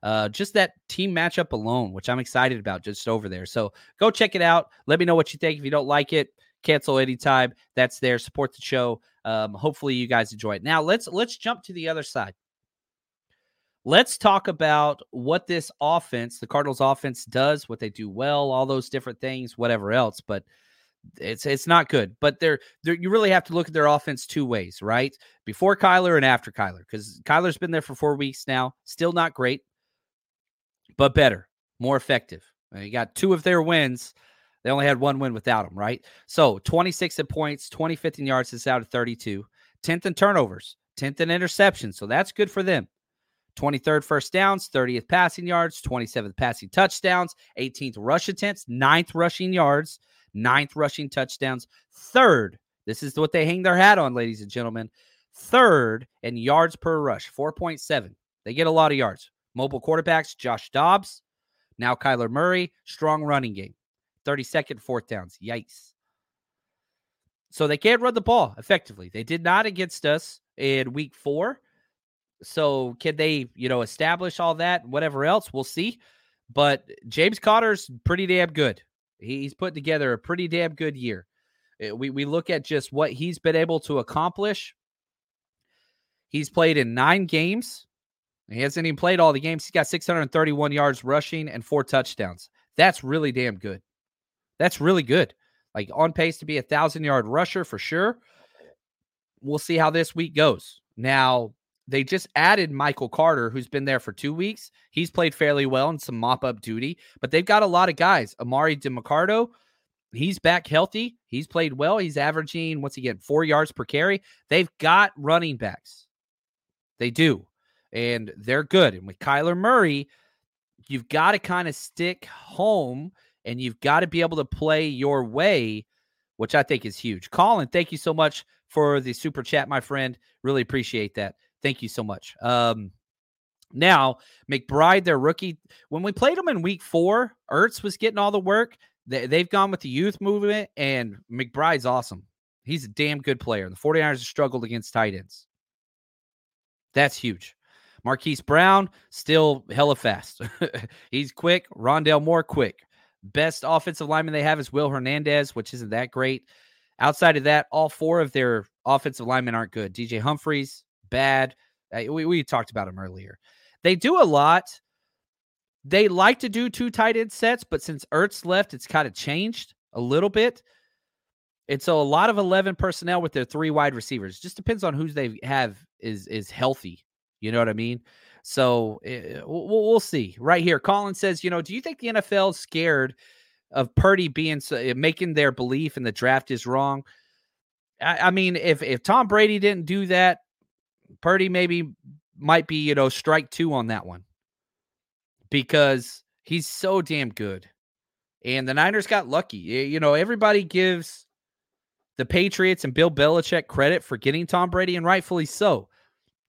Uh, just that team matchup alone, which I'm excited about just over there. So go check it out. Let me know what you think. If you don't like it, cancel anytime. That's there. Support the show. Um, hopefully you guys enjoy it. Now let's let's jump to the other side. let's talk about what this offense, the Cardinals offense does, what they do well, all those different things, whatever else, but it's it's not good. But they're, they're you really have to look at their offense two ways, right? Before Kyler and after Kyler, because Kyler's been there for four weeks now, still not great, but better, more effective. You got two of their wins. They only had one win without him, right? So 26 in points, 25th in yards is out of 32, 10th in turnovers, 10th in interceptions. So that's good for them. 23rd first downs, 30th passing yards, 27th passing touchdowns, 18th rush attempts, 9th rushing yards, 9th rushing touchdowns, third. This is what they hang their hat on, ladies and gentlemen. Third in yards per rush, 4.7. They get a lot of yards. Mobile quarterbacks, Josh Dobbs, now Kyler Murray, strong running game. 32nd, fourth downs. Yikes. So they can't run the ball effectively. They did not against us in week four. So can they, you know, establish all that? Whatever else, we'll see. But James Conner's pretty damn good. He's put together a pretty damn good year. Eh, we we look at just what he's been able to accomplish. He's played in nine games. He hasn't even played all the games. He's got 631 yards rushing and four touchdowns. That's really damn good. That's really good. Like on pace to be a thousand yard rusher for sure. We'll see how this week goes. Now, they just added Michael Carter, who's been there for two weeks. He's played fairly well in some mop up duty, but they've got a lot of guys. Emari Demercado, he's back healthy. He's played well. He's averaging, once again, four yards per carry. They've got running backs. They do. And they're good. And with Kyler Murray, you've got to kind of stick home and you've got to be able to play your way, which I think is huge. Colin, thank you so much for the super chat, my friend. Really appreciate that. Thank you so much. Um, now, McBride, their rookie, when we played them in week four, Ertz was getting all the work. They, they've gone with the youth movement, and McBride's awesome. He's a damn good player. The 49ers have struggled against tight ends. That's huge. Marquise Brown, still hella fast. He's quick. Rondale Moore, quick. Best offensive lineman they have is Will Hernandez, which isn't that great. Outside of that, all four of their offensive linemen aren't good. DJ Humphries, bad. Uh, we, we talked about them earlier. They do a lot. They like to do two tight end sets, but since Ertz left, it's kind of changed a little bit. And so a lot of 11 personnel with their three wide receivers. Just depends on who they have is is healthy. You know what I mean? So uh, we'll, see. Right here, Colin says, you know, do you think the NFL is scared of Purdy being eh, making their belief in the draft is wrong? I, I mean, if if Tom Brady didn't do that, Purdy maybe might be, you know, strike two on that one because he's so damn good. And the Niners got lucky. You know, everybody gives the Patriots and Bill Belichick credit for getting Tom Brady, and rightfully so.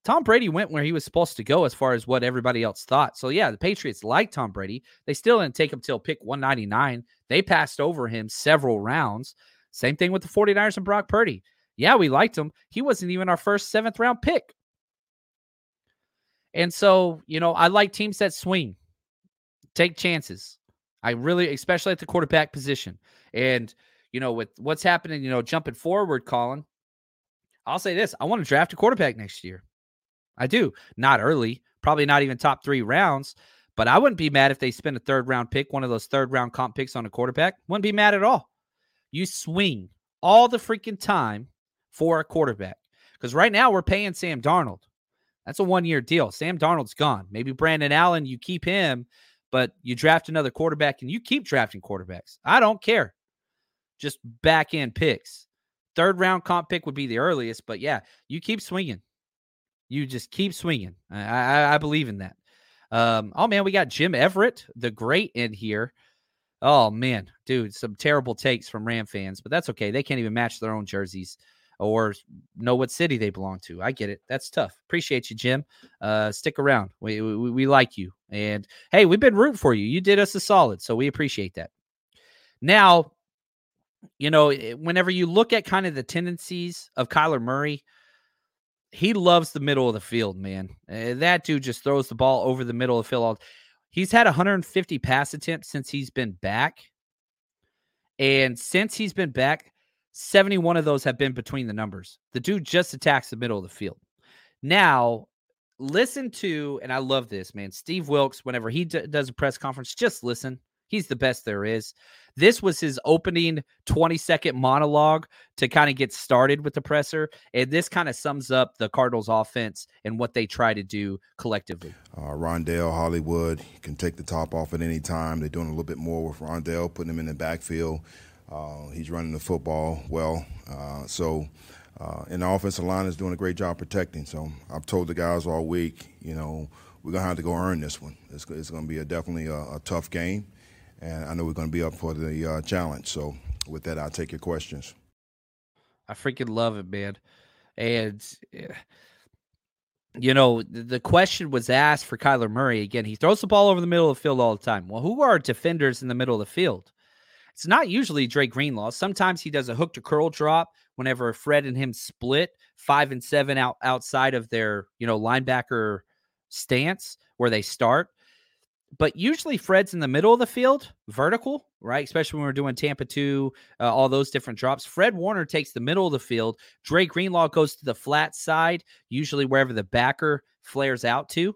Tom Brady went where he was supposed to go as far as what everybody else thought. So, yeah, the Patriots like Tom Brady. They still didn't take him till pick 199. They passed over him several rounds. Same thing with the 49ers and Brock Purdy. Yeah, we liked him. He wasn't even our first seventh round pick. And so, you know, I like teams that swing, take chances. I really, especially at the quarterback position. And, you know, with what's happening, you know, jumping forward, Colin, I'll say this I want to draft a quarterback next year. I do. Not early, probably not even top three rounds, but I wouldn't be mad if they spend a third round pick, one of those third round comp picks on a quarterback. Wouldn't be mad at all. You swing all the freaking time for a quarterback. Because right now we're paying Sam Darnold. That's a one year deal. Sam Darnold's gone. Maybe Brandon Allen, you keep him, but you draft another quarterback and you keep drafting quarterbacks. I don't care. Just back end picks. Third round comp pick would be the earliest, but yeah, you keep swinging. You just keep swinging. I, I, I believe in that. Um, oh man, we got Jim Everett, the great, in here. Oh man, dude, some terrible takes from Ram fans, but that's okay. They can't even match their own jerseys or know what city they belong to. I get it. That's tough. Appreciate you, Jim. Uh, stick around. We, we, we like you. And hey, we've been rooting for you. You did us a solid. So we appreciate that. Now, you know, eh, whenever you look at kind of the tendencies of Kyler Murray, he loves the middle of the field, man. Uh, that dude just throws the ball over the middle of the field. He's had 150 pass attempts since he's been back. And since he's been back, 71 of those have been between the numbers. The dude just attacks the middle of the field. Now, listen to, and I love this, man. Steve Wilks, whenever he d- does a press conference, just listen. He's the best there is. This was his opening 20 second monologue to kind of get started with the presser. And this kind of sums up the Cardinals offense and what they try to do collectively. Uh, Rondale Hollywood can take the top off at any time. They're doing a little bit more with Rondale, putting him in the backfield. Uh, he's running the football well. Uh, so, uh, and the offensive line is doing a great job protecting. So I've told the guys all week, you know, we're gonna have to go earn this one. It's, it's gonna be a, definitely a, a, tough game, and I know we're gonna be up for the uh, challenge. So with that, I'll take your questions. I freaking love it, man. And you know, the question was asked for Kyler Murray again. He throws the ball over the middle of the field all the time. Well, who are defenders in the middle of the field? It's not usually Dre Greenlaw. Sometimes he does a hook to curl drop whenever Fred and him split five and seven out outside of their, you know, linebacker stance where they start. But usually Fred's in the middle of the field, vertical, right? Especially when we're doing Tampa 2, uh, all those different drops. Fred Warner takes the middle of the field. Dre Greenlaw goes to the flat side, usually wherever the backer flares out to.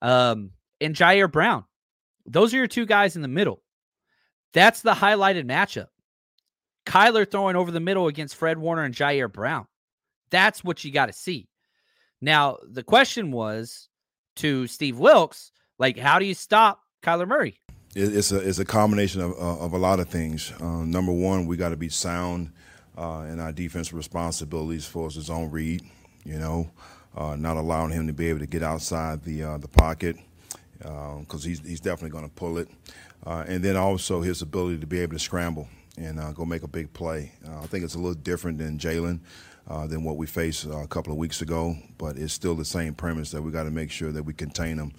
Um, and Ji'Ayir Brown. Those are your two guys in the middle. That's the highlighted matchup. Kyler throwing over the middle against Fred Warner and Ji'Ayir Brown. That's what you got to see. Now, the question was to Steve Wilks, like, how do you stop Kyler Murray? It's a it's a combination of, uh, of a lot of things. Uh, number one, we got to be sound uh, in our defensive responsibilities for his own read. You know, uh, not allowing him to be able to get outside the uh, the pocket because uh, he's he's definitely going to pull it uh, and then also his ability to be able to scramble and uh, go make a big play. Uh, I think it's a little different than Jalen. Uh, than what we faced uh, a couple of weeks ago, but it's still the same premise that we got to make sure that we contain him.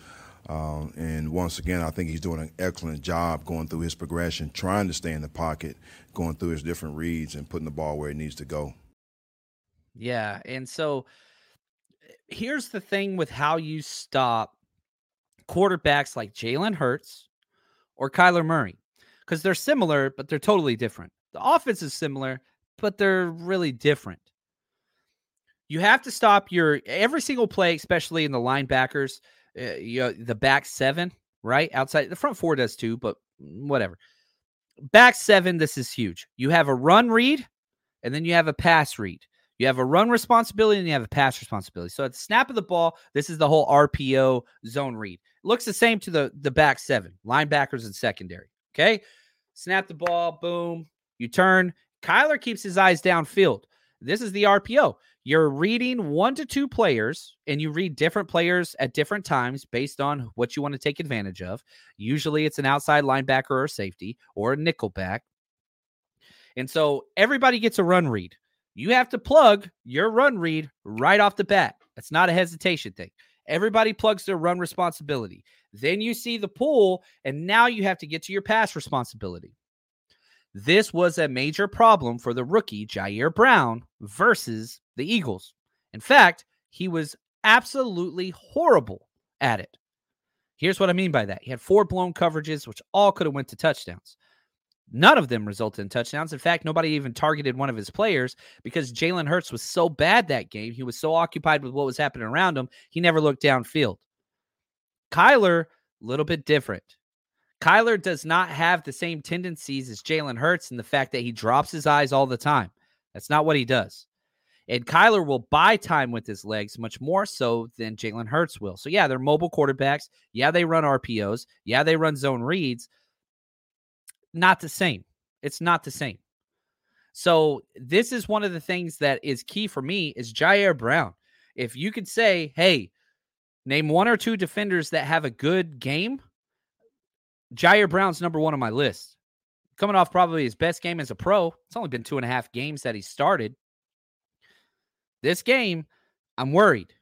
Uh, and once again, I think he's doing an excellent job going through his progression, trying to stay in the pocket, going through his different reads, and putting the ball where it needs to go. Yeah, and so here's the thing with how you stop quarterbacks like Jalen Hurts, or Kyler Murray because they're similar, but they're totally different. The offense is similar, but they're really different. You have to stop your every single play, especially in the linebackers, uh, you know, the back seven, right? Outside the front four does too, but whatever. Back seven, this is huge. You have a run read, and then you have a pass read. You have a run responsibility and you have a pass responsibility. So at the snap of the ball, this is the whole RPO zone read. It looks the same to the the back seven, linebackers and secondary. Okay. Snap the ball, boom. You turn. Kyler keeps his eyes downfield. This is the RPO. You're reading one to two players, and you read different players at different times based on what you want to take advantage of. Usually it's an outside linebacker or safety or a nickel back. And so everybody gets a run read. You have to plug your run read right off the bat. That's not a hesitation thing. Everybody plugs their run responsibility. Then you see the pull, and now you have to get to your pass responsibility. This was a major problem for the rookie Ji'Ayir Brown versus the Eagles. In fact, he was absolutely horrible at it. Here's what I mean by that. He had four blown coverages, which all could have went to touchdowns. None of them resulted in touchdowns. In fact, nobody even targeted one of his players because Jalen Hurts was so bad that game. He was so occupied with what was happening around him, he never looked downfield. Kyler, a little bit different. Kyler does not have the same tendencies as Jalen Hurts in the fact that he drops his eyes all the time. That's not what he does. And Kyler will buy time with his legs much more so than Jalen Hurts will. So, yeah, they're mobile quarterbacks. Yeah, they run RPOs. Yeah, they run zone reads not the same. It's not the same. So this is one of the things that is key for me is Ji'Ayir Brown. If you could say, hey, name one or two defenders that have a good game, Ji'Ayir Brown's number one on my list. Coming off probably his best game as a pro. It's only been two and a half games that he started. This game, I'm worried.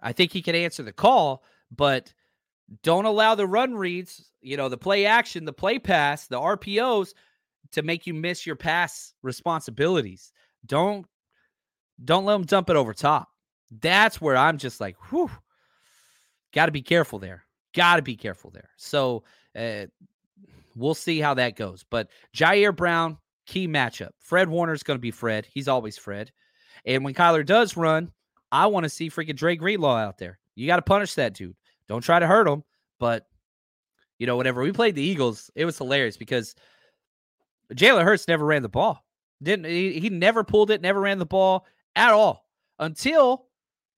I think he could answer the call, but don't allow the run reads, you know, the play action, the play pass, the RPOs to make you miss your pass responsibilities. Don't don't let them dump it over top. That's where I'm just like, whew, got to be careful there. Got to be careful there. So uh, we'll see how that goes. But Ji'Ayir Brown, key matchup. Fred Warner's going to be Fred. He's always Fred. And when Kyler does run, I want to see freaking Dre Greenlaw out there. You got to punish that dude. Don't try to hurt him. But, you know, whenever we played the Eagles, it was hilarious because Jalen Hurts never ran the ball. Didn't he, he never pulled it, never ran the ball at all until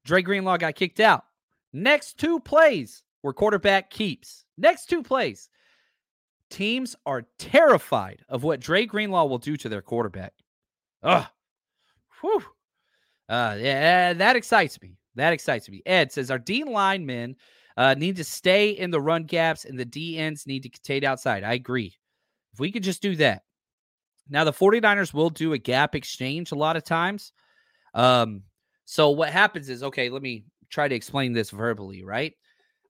Dre Greenlaw got kicked out. Next two plays where quarterback keeps. Next two plays. Teams are terrified of what Dre Greenlaw will do to their quarterback. Ugh. Whew. Uh, yeah, that excites me. That excites me. Ed says our D linemen uh, need to stay in the run gaps and the D ends need to contain outside. I agree. If we could just do that. Now, the 49ers will do a gap exchange a lot of times. Um, so what happens is, okay, let me try to explain this verbally, right?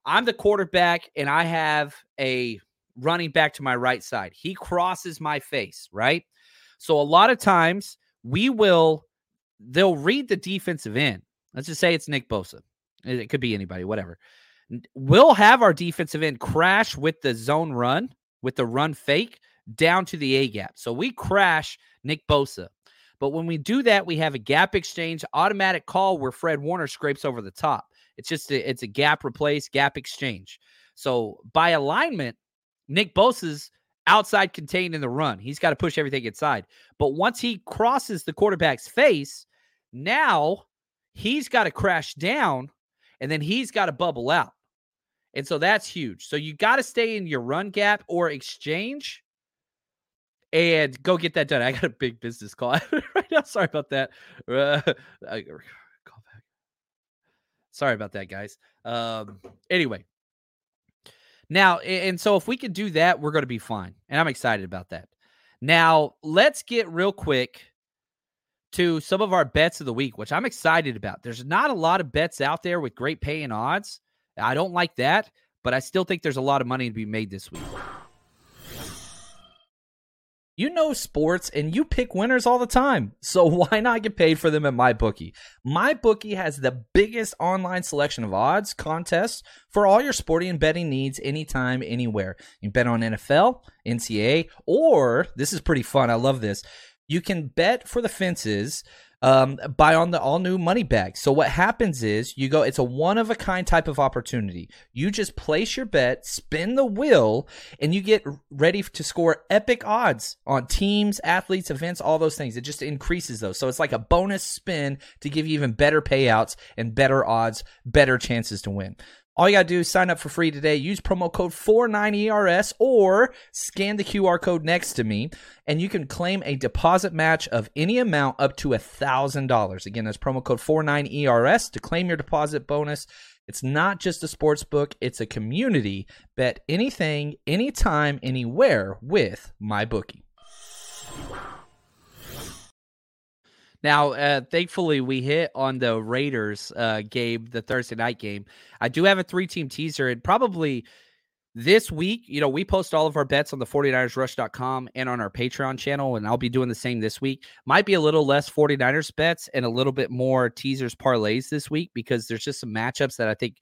I'm the quarterback and I have a running back to my right side. He crosses my face, right? So a lot of times we will, they'll read the defensive end. Let's just say it's Nick Bosa. It could be anybody, whatever. We'll have our defensive end crash with the zone run, with the run fake down to the A gap. So we crash Nick Bosa. But when we do that, we have a gap exchange, automatic call where Fred Warner scrapes over the top. It's just a, it's a gap replace, gap exchange. So by alignment, Nick Bosa's outside contained in the run. He's got to push everything inside. But once he crosses the quarterback's face, now he's got to crash down and then he's got to bubble out. And so that's huge. So you got to stay in your run gap or exchange and go get that done. I got a big business call right now. Sorry about that. Uh, call back. Sorry about that, guys. Um, anyway, now, and so if we can do that, we're going to be fine. And I'm excited about that. Now, let's get real quick to some of our bets of the week, which I'm excited about. There's not a lot of bets out there with great pay and odds. I don't like that, but I still think there's a lot of money to be made this week. You know sports and you pick winners all the time. So why not get paid for them at MyBookie? MyBookie has the biggest online selection of odds, contests for all your sporting and betting needs anytime, anywhere. You bet on NFL, NCAA, or this is pretty fun. I love this. You can bet for the fences um, buy on the all new money bag. So what happens is you go, it's a one of a kind type of opportunity. You just place your bet, spin the wheel, and you get ready to score epic odds on teams, athletes, events, all those things. It just increases those. So it's like a bonus spin to give you even better payouts and better odds, better chances to win. All you got to do is sign up for free today. Use promo code 49ERS or scan the QR code next to me, and you can claim a deposit match of any amount up to $1,000. Again, that's promo code 49ERS to claim your deposit bonus. It's not just a sports book, it's a community. Bet anything, anytime, anywhere with MyBookie. Now, uh, thankfully, we hit on the Raiders uh, game, the Thursday night game. I do have a three team teaser, and probably this week, you know, we post all of our bets on the 49ersrush.com and on our Patreon channel, and I'll be doing the same this week. Might be a little less 49ers bets and a little bit more teasers parlays this week because there's just some matchups that I think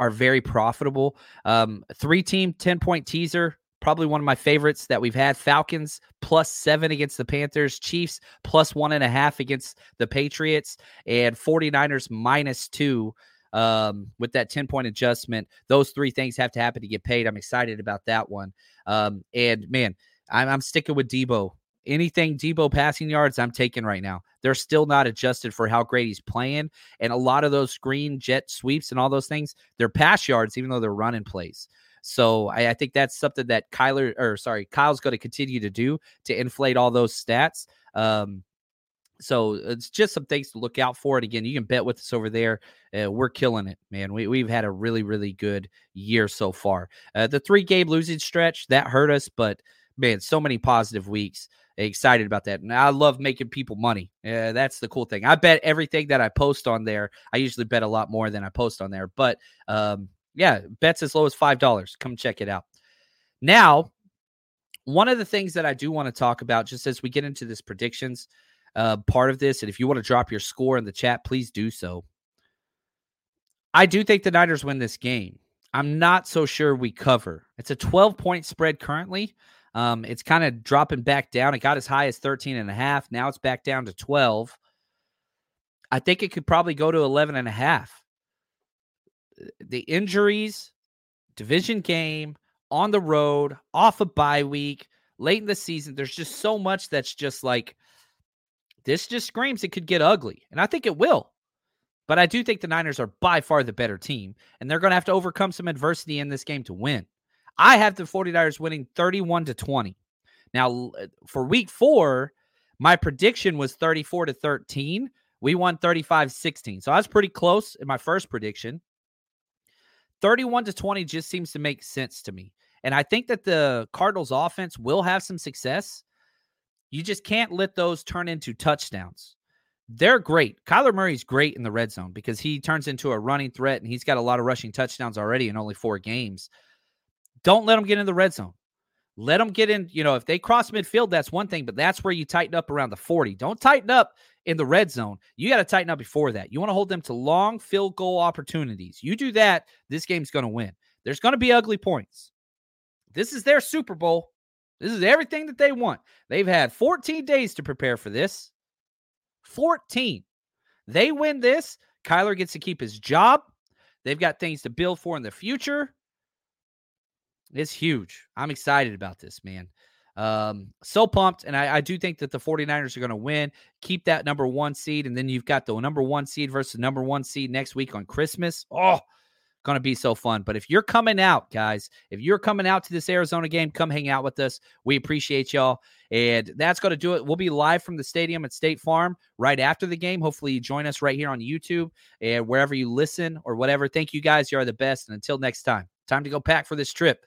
are very profitable. Um, three team 10 point teaser probably one of my favorites that we've had. Falcons plus seven against the Panthers, Chiefs plus one and a half against the Patriots, and 49ers minus two um, with that 10 point adjustment. Those three things have to happen to get paid. I'm excited about that one. Um, and man, I'm, I'm sticking with Deebo. Anything Deebo passing yards, I'm taking right now. They're still not adjusted for how great he's playing. And a lot of those screen jet sweeps and all those things, they're pass yards, even though they're running plays. So I, I think that's something that Kyler or sorry, Kyle's going to continue to do to inflate all those stats. Um, so it's just some things to look out for. And again, you can bet with us over there. Uh, we're killing it, man. We, we've had a really, really good year so far. Uh, the three game losing stretch that hurt us, but man, so many positive weeks. Excited about that. And I love making people money. Uh, that's the cool thing. I bet everything that I post on there. I usually bet a lot more than I post on there, but um, yeah, bets as low as $5. Come check it out. Now, one of the things that I do want to talk about, just as we get into this predictions uh, part of this, and if you want to drop your score in the chat, please do so. I do think the Niners win this game. I'm not so sure we cover. It's a 12 point spread currently. Um, it's kind of dropping back down. It got as high as 13 and a half. Now it's back down to 12. I think it could probably go to 11 and a half. The injuries, division game, on the road, off a bye week, late in the season, there's just so much that's just like this just screams it could get ugly. And I think it will. But I do think the Niners are by far the better team, and they're going to have to overcome some adversity in this game to win. I have the 49ers winning 31 to 20. Now, uh, for week four, my prediction was 34 to 13. We won 35 16. So I was pretty close in my first prediction. 31 to 20 just seems to make sense to me. And I think that the Cardinals offense will have some success. You just can't let those turn into touchdowns. They're great. Kyler Murray's great in the red zone because he turns into a running threat and he's got a lot of rushing touchdowns already in only four games. Don't let him get in the red zone. Let them get in. You know, if they cross midfield, that's one thing, but that's where you tighten up around the 40. Don't tighten up in the red zone. You got to tighten up before that. You want to hold them to long field goal opportunities. You do that, this game's going to win. There's going to be ugly points. This is their Super Bowl. This is everything that they want. They've had 14 days to prepare for this. 14. They win this. Kyler gets to keep his job. They've got things to build for in the future. It's huge. I'm excited about this, man. Um, so pumped. And I, I, do think that the 49ers are going to win, keep that number one seed. And then you've got the number one seed versus number one seed next week on Christmas. Oh, going to be so fun. But if you're coming out, guys, if you're coming out to this Arizona game, come hang out with us. We appreciate y'all. And that's going to do it. We'll be live from the stadium at State Farm right after the game. Hopefully, you join us right here on YouTube and wherever you listen or whatever. Thank you guys. You are the best. And until next time, time to go pack for this trip.